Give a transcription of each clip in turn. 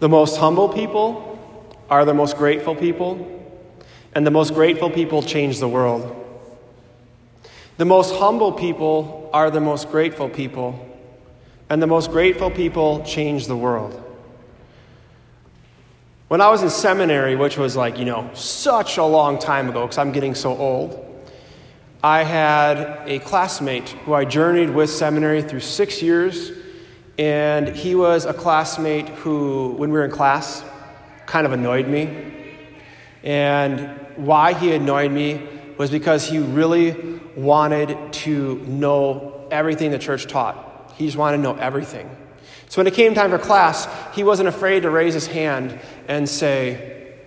The most humble people are the most grateful people, and the most grateful people change the world. The most humble people are the most grateful people, and the most grateful people change the world. When I was in seminary, which was like, you know, such a long time ago because I'm getting so old, I had a classmate who I journeyed with seminary through six years, and he was a classmate who, when we were in class, kind of annoyed me. And why he annoyed me was because he really wanted to know everything the church taught. He just wanted to know everything. So when it came time for class, he wasn't afraid to raise his hand and say,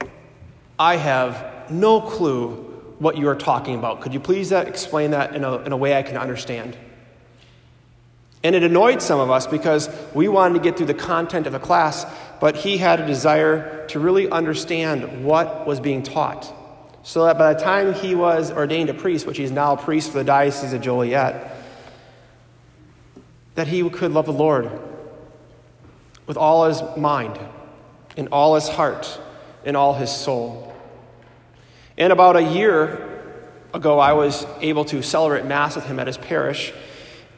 I have no clue what you are talking about. Could you please uh, explain that in a, in a way I can understand? And it annoyed some of us because we wanted to get through the content of the class, but he had a desire to really understand what was being taught. So that by the time he was ordained a priest, which he's now a priest for the Diocese of Joliet, that he could love the Lord with all his mind, in all his heart, in all his soul. And about a year ago, I was able to celebrate Mass with him at his parish.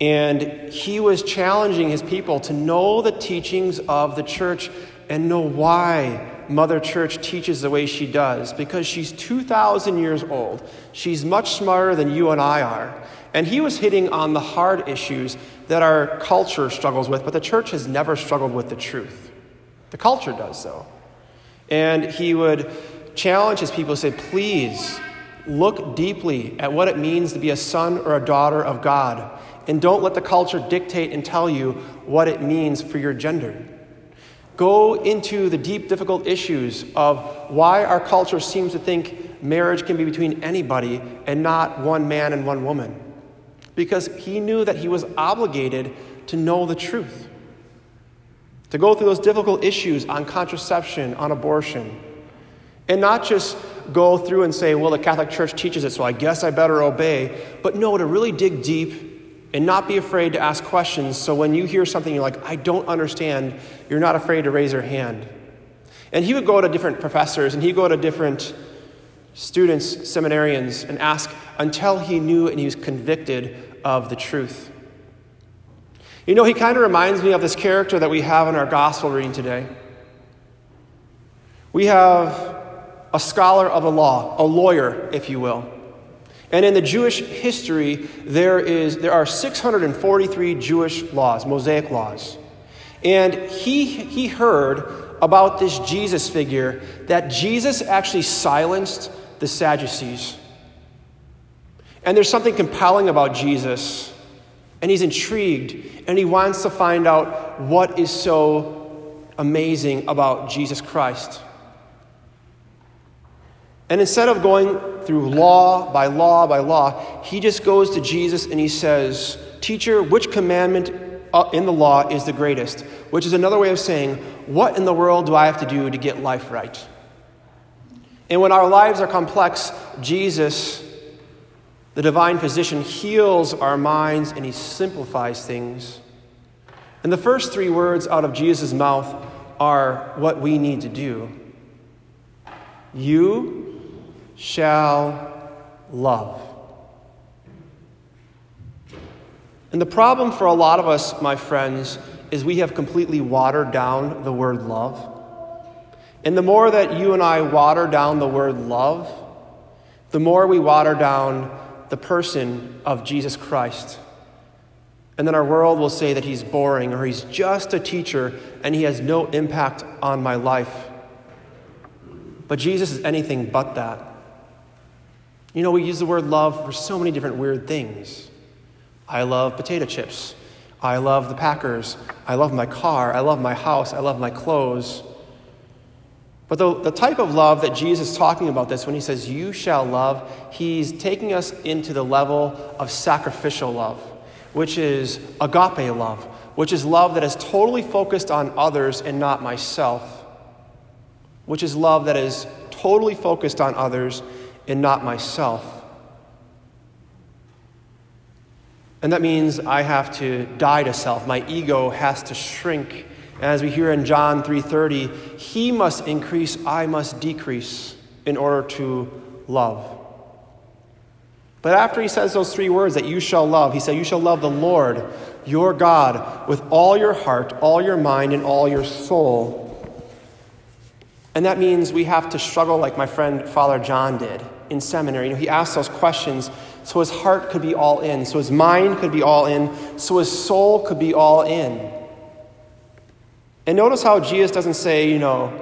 And he was challenging his people to know the teachings of the church and know why Mother Church teaches the way she does. Because she's 2,000 years old. She's much smarter than you and I are. And he was hitting on the hard issues that our culture struggles with, but the church has never struggled with the truth. The culture does, though. And he would challenge his people to say, please look deeply at what it means to be a son or a daughter of God. And don't let the culture dictate and tell you what it means for your gender. Go into the deep, difficult issues of why our culture seems to think marriage can be between anybody and not one man and one woman. Because he knew that he was obligated to know the truth, to go through those difficult issues on contraception, on abortion, and not just go through and say, well, the Catholic Church teaches it, so I guess I better obey. But no, to really dig deep and not be afraid to ask questions. So when you hear something you're like, I don't understand, you're not afraid to raise your hand. And he would go to different professors and he'd go to different students, seminarians, and ask until he knew and he was convicted of the truth. You know, he kind of reminds me of this character that we have in our gospel reading today. We have a scholar of the law, a lawyer, if you will. And in the Jewish history, there, is, there are 643 Jewish laws, Mosaic laws. And he, he heard about this Jesus figure that Jesus actually silenced the Sadducees. And there's something compelling about Jesus, and he's intrigued, and he wants to find out what is so amazing about Jesus Christ. And instead of going through law by law by law, he just goes to Jesus and he says, Teacher, which commandment uh, in the law is the greatest? Which is another way of saying, What in the world do I have to do to get life right? And when our lives are complex, Jesus, the divine physician, heals our minds and he simplifies things. And the first three words out of Jesus' mouth are what we need to do. You shall love. And the problem for a lot of us, my friends, is we have completely watered down the word love. And the more that you and I water down the word love, the more we water down the person of Jesus Christ. And then our world will say that he's boring or he's just a teacher and he has no impact on my life. But Jesus is anything but that. You know, we use the word love for so many different weird things. I love potato chips. I love the Packers. I love my car. I love my house. I love my clothes. But the, the type of love that Jesus is talking about this when he says, You shall love, he's taking us into the level of sacrificial love, which is agape love, which is love that is totally focused on others and not myself, which is love that is totally focused on others and not myself. And that means I have to die to self. My ego has to shrink As we hear in John 3:30, he must increase, I must decrease in order to love. But after he says those three words that you shall love, he said, You shall love the Lord your God with all your heart, all your mind, and all your soul. And that means we have to struggle like my friend Father John did in seminary. You know, he asked those questions so his heart could be all in, so his mind could be all in, so his soul could be all in. And notice how Jesus doesn't say, you know,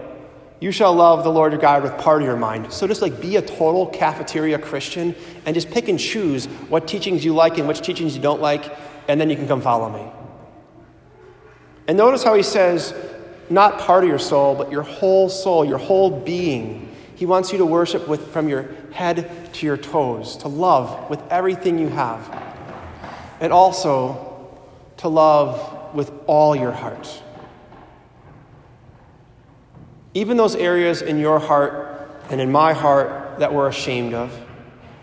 you shall love the Lord your God with part of your mind. So just like be a total cafeteria Christian and just pick and choose what teachings you like and which teachings you don't like, and then you can come follow me. And notice how he says, not part of your soul, but your whole soul, your whole being. He wants you to worship with, from your head to your toes, to love with everything you have, and also to love with all your heart. Even those areas in your heart and in my heart that we're ashamed of,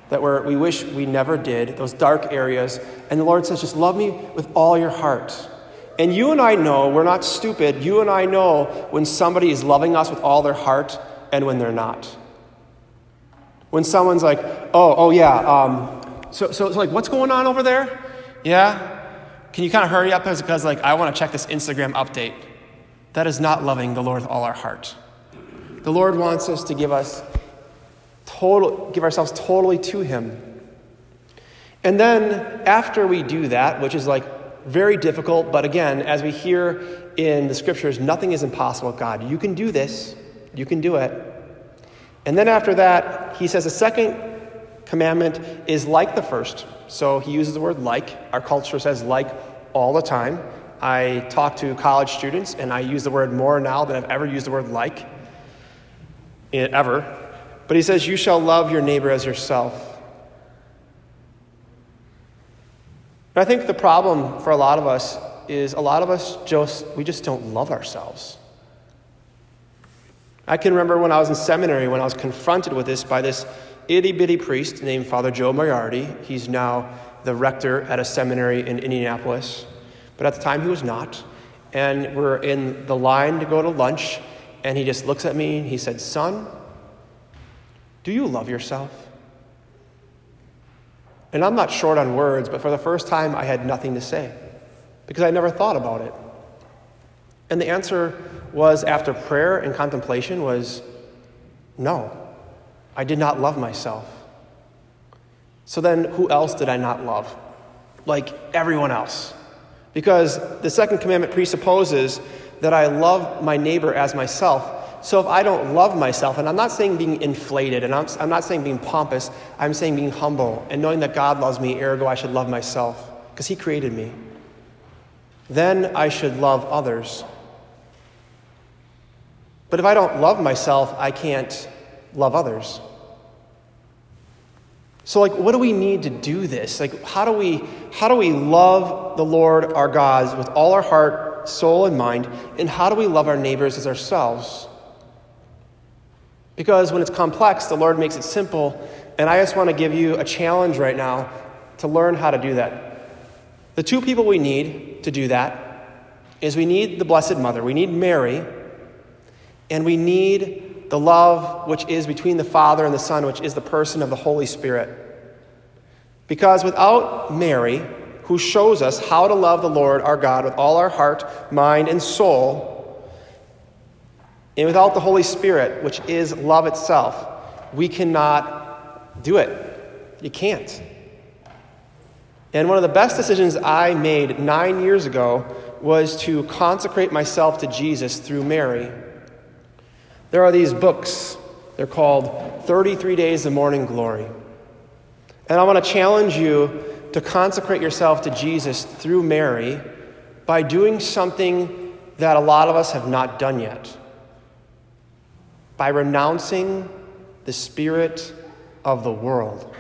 that we're, we wish we never did, those dark areas. And the Lord says, just love me with all your heart. And you and I know, we're not stupid, you and I know when somebody is loving us with all their heart and when they're not. When someone's like, oh, oh yeah, um, so, so, so like, what's going on over there? Yeah? Can you kind of hurry up because like I want to check this Instagram update? That is not loving the Lord with all our heart. The Lord wants us to give us total, give ourselves totally to Him. And then after we do that, which is like very difficult, but again, as we hear in the scriptures, nothing is impossible God. You can do this, you can do it. And then after that, he says the second commandment is like the first. So he uses the word like. Our culture says like all the time. I talk to college students and I use the word more now than I've ever used the word like, eh, ever. But he says, You shall love your neighbor as yourself. And I think the problem for a lot of us is a lot of us just, we just don't love ourselves. I can remember when I was in seminary when I was confronted with this by this itty bitty priest named Father Joe Moriarty. He's now the rector at a seminary in Indianapolis. But at the time, he was not. And we're in the line to go to lunch, and he just looks at me and he said, Son, do you love yourself? And I'm not short on words, but for the first time, I had nothing to say because I never thought about it. And the answer was, after prayer and contemplation, was no, I did not love myself. So then, who else did I not love? Like everyone else. Because the second commandment presupposes that I love my neighbor as myself. So if I don't love myself, and I'm not saying being inflated, and I'm, I'm not saying being pompous, I'm saying being humble and knowing that God loves me, ergo I should love myself, because He created me. Then I should love others. But if I don't love myself, I can't love others. So, like, what do we need to do this? Like, how do we how do we love the Lord our God with all our heart, soul, and mind? And how do we love our neighbors as ourselves? Because when it's complex, the Lord makes it simple. And I just want to give you a challenge right now to learn how to do that. The two people we need to do that is we need the Blessed Mother, we need Mary, and we need the love which is between the Father and the Son, which is the person of the Holy Spirit. Because without Mary, who shows us how to love the Lord our God with all our heart, mind, and soul, and without the Holy Spirit, which is love itself, we cannot do it. You can't. And one of the best decisions I made nine years ago was to consecrate myself to Jesus through Mary. There are these books. They're called 33 Days of Morning Glory. And I want to challenge you to consecrate yourself to Jesus through Mary by doing something that a lot of us have not done yet. By renouncing the spirit of the world.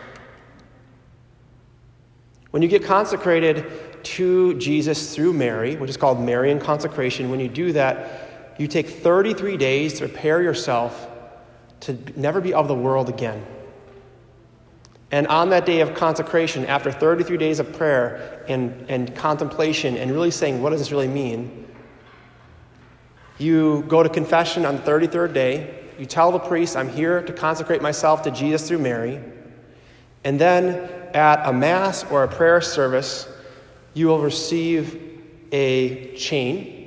When you get consecrated to Jesus through Mary, which is called Marian consecration, when you do that, you take 33 days to prepare yourself to never be of the world again. And on that day of consecration, after 33 days of prayer and, and contemplation and really saying, what does this really mean? You go to confession on the 33rd day. You tell the priest, I'm here to consecrate myself to Jesus through Mary. And then at a Mass or a prayer service, you will receive a chain,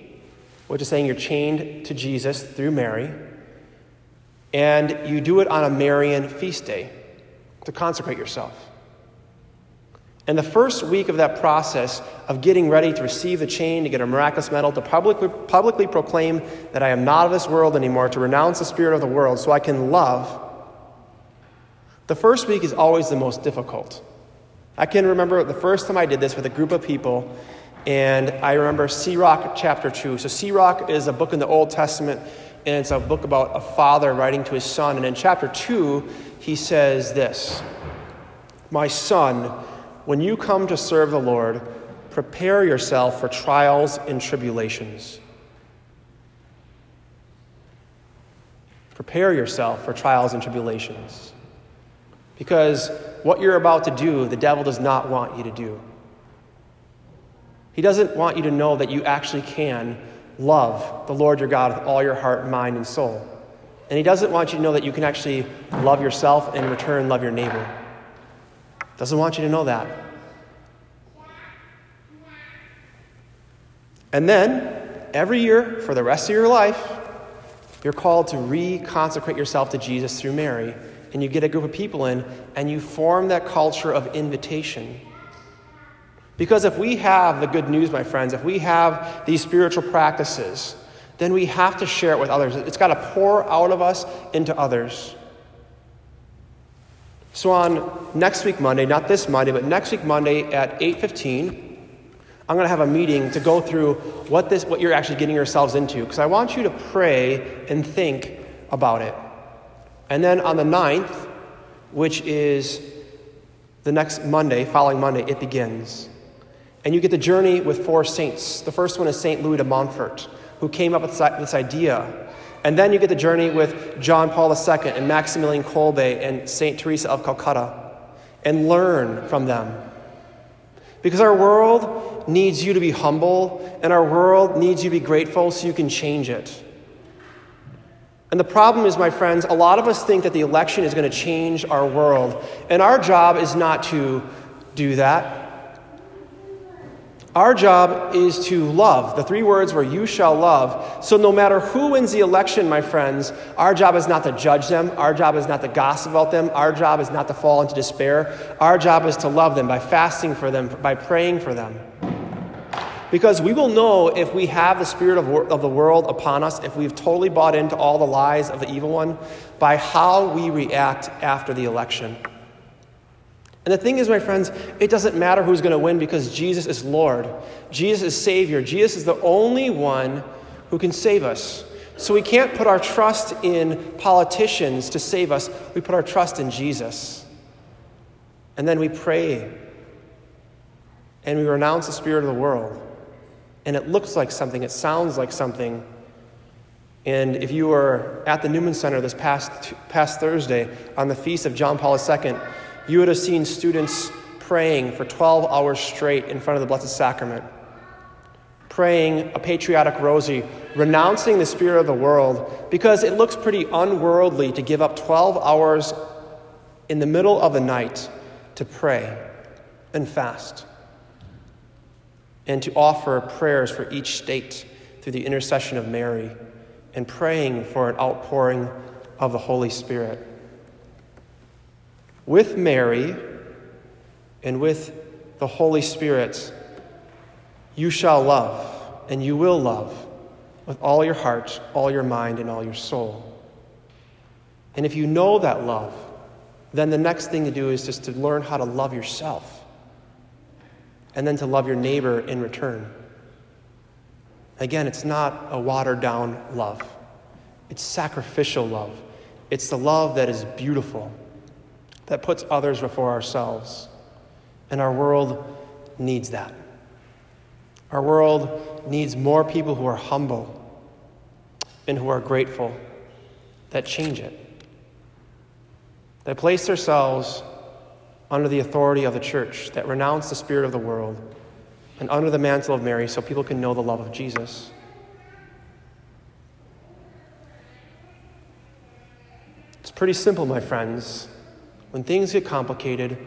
which is saying you're chained to Jesus through Mary. And you do it on a Marian feast day to consecrate yourself. And the first week of that process of getting ready to receive the chain, to get a miraculous medal, to publicly, publicly proclaim that I am not of this world anymore, to renounce the spirit of the world so I can love, the first week is always the most difficult. I can remember the first time I did this with a group of people, and I remember Sirach chapter 2. So, Sirach is a book in the Old Testament, and it's a book about a father writing to his son. And in chapter 2, he says this My son, when you come to serve the Lord, prepare yourself for trials and tribulations. Prepare yourself for trials and tribulations. Because what you're about to do, the devil does not want you to do. He doesn't want you to know that you actually can love the Lord your God with all your heart, mind, and soul. And He doesn't want you to know that you can actually love yourself and in return love your neighbor. Doesn't want you to know that. And then, every year for the rest of your life, you're called to reconsecrate yourself to Jesus through Mary. And you get a group of people in, and you form that culture of invitation. Because if we have the good news, my friends, if we have these spiritual practices, then we have to share it with others. It's got to pour out of us into others. So on next week Monday, not this Monday, but next week Monday at 8:15, I'm going to have a meeting to go through what this what you're actually getting yourselves into because I want you to pray and think about it. And then on the 9th, which is the next Monday, following Monday, it begins. And you get the journey with four saints. The first one is St. Louis de Montfort, who came up with this idea and then you get the journey with John Paul II and Maximilian Kolbe and St. Teresa of Calcutta and learn from them. Because our world needs you to be humble and our world needs you to be grateful so you can change it. And the problem is, my friends, a lot of us think that the election is going to change our world. And our job is not to do that. Our job is to love. The three words were, you shall love. So, no matter who wins the election, my friends, our job is not to judge them. Our job is not to gossip about them. Our job is not to fall into despair. Our job is to love them by fasting for them, by praying for them. Because we will know if we have the spirit of, of the world upon us, if we've totally bought into all the lies of the evil one, by how we react after the election. And the thing is, my friends, it doesn't matter who's going to win because Jesus is Lord. Jesus is Savior. Jesus is the only one who can save us. So we can't put our trust in politicians to save us. We put our trust in Jesus. And then we pray and we renounce the spirit of the world. And it looks like something, it sounds like something. And if you were at the Newman Center this past, past Thursday on the feast of John Paul II, you would have seen students praying for 12 hours straight in front of the Blessed Sacrament, praying a patriotic rosary, renouncing the spirit of the world, because it looks pretty unworldly to give up 12 hours in the middle of the night to pray and fast and to offer prayers for each state through the intercession of Mary and praying for an outpouring of the Holy Spirit with Mary and with the Holy Spirit, you shall love, and you will love with all your heart, all your mind, and all your soul. And if you know that love, then the next thing to do is just to learn how to love yourself and then to love your neighbor in return. Again, it's not a watered down love, it's sacrificial love. It's the love that is beautiful that puts others before ourselves. And our world needs that. Our world needs more people who are humble and who are grateful that change it, that place themselves under the authority of the church, that renounce the spirit of the world and under the mantle of Mary so people can know the love of Jesus. It's pretty simple, my friends. When things get complicated,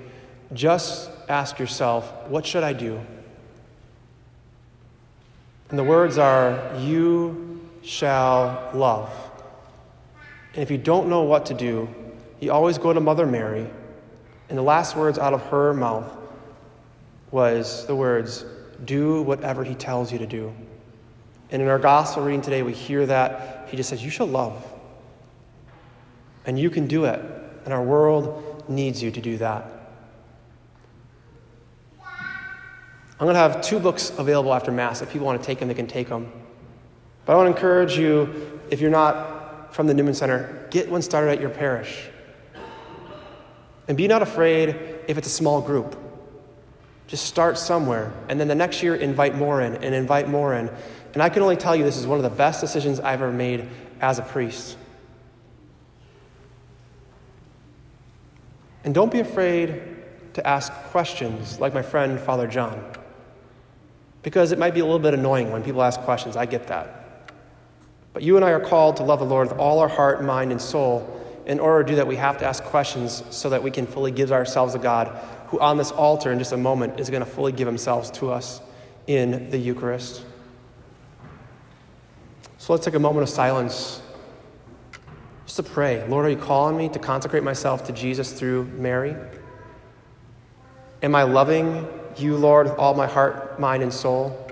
just ask yourself, what should I do? And the words are, You shall love. And if you don't know what to do, you always go to Mother Mary. And the last words out of her mouth was the words, Do whatever he tells you to do. And in our gospel reading today, we hear that he just says, You shall love. And you can do it. And our world needs you to do that. I'm going to have two books available after Mass. If people want to take them, they can take them. But I want to encourage you, if you're not from the Newman Center, get one started at your parish. And be not afraid if it's a small group. Just start somewhere. And then the next year, invite more in and invite more in. And I can only tell you this is one of the best decisions I've ever made as a priest. And don't be afraid to ask questions like my friend Father John. Because it might be a little bit annoying when people ask questions. I get that. But you and I are called to love the Lord with all our heart, mind, and soul. In order to do that, we have to ask questions so that we can fully give ourselves to God, who on this altar in just a moment is going to fully give himself to us in the Eucharist. So let's take a moment of silence to pray. Lord, are you calling me to consecrate myself to Jesus through Mary? Am I loving you, Lord, with all my heart, mind, and soul?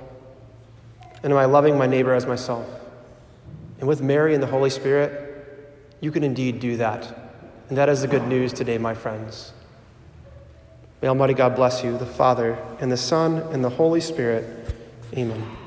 And am I loving my neighbor as myself? And with Mary and the Holy Spirit, you can indeed do that. And that is the good news today, my friends. May Almighty God bless you, the Father, and the Son, and the Holy Spirit. Amen.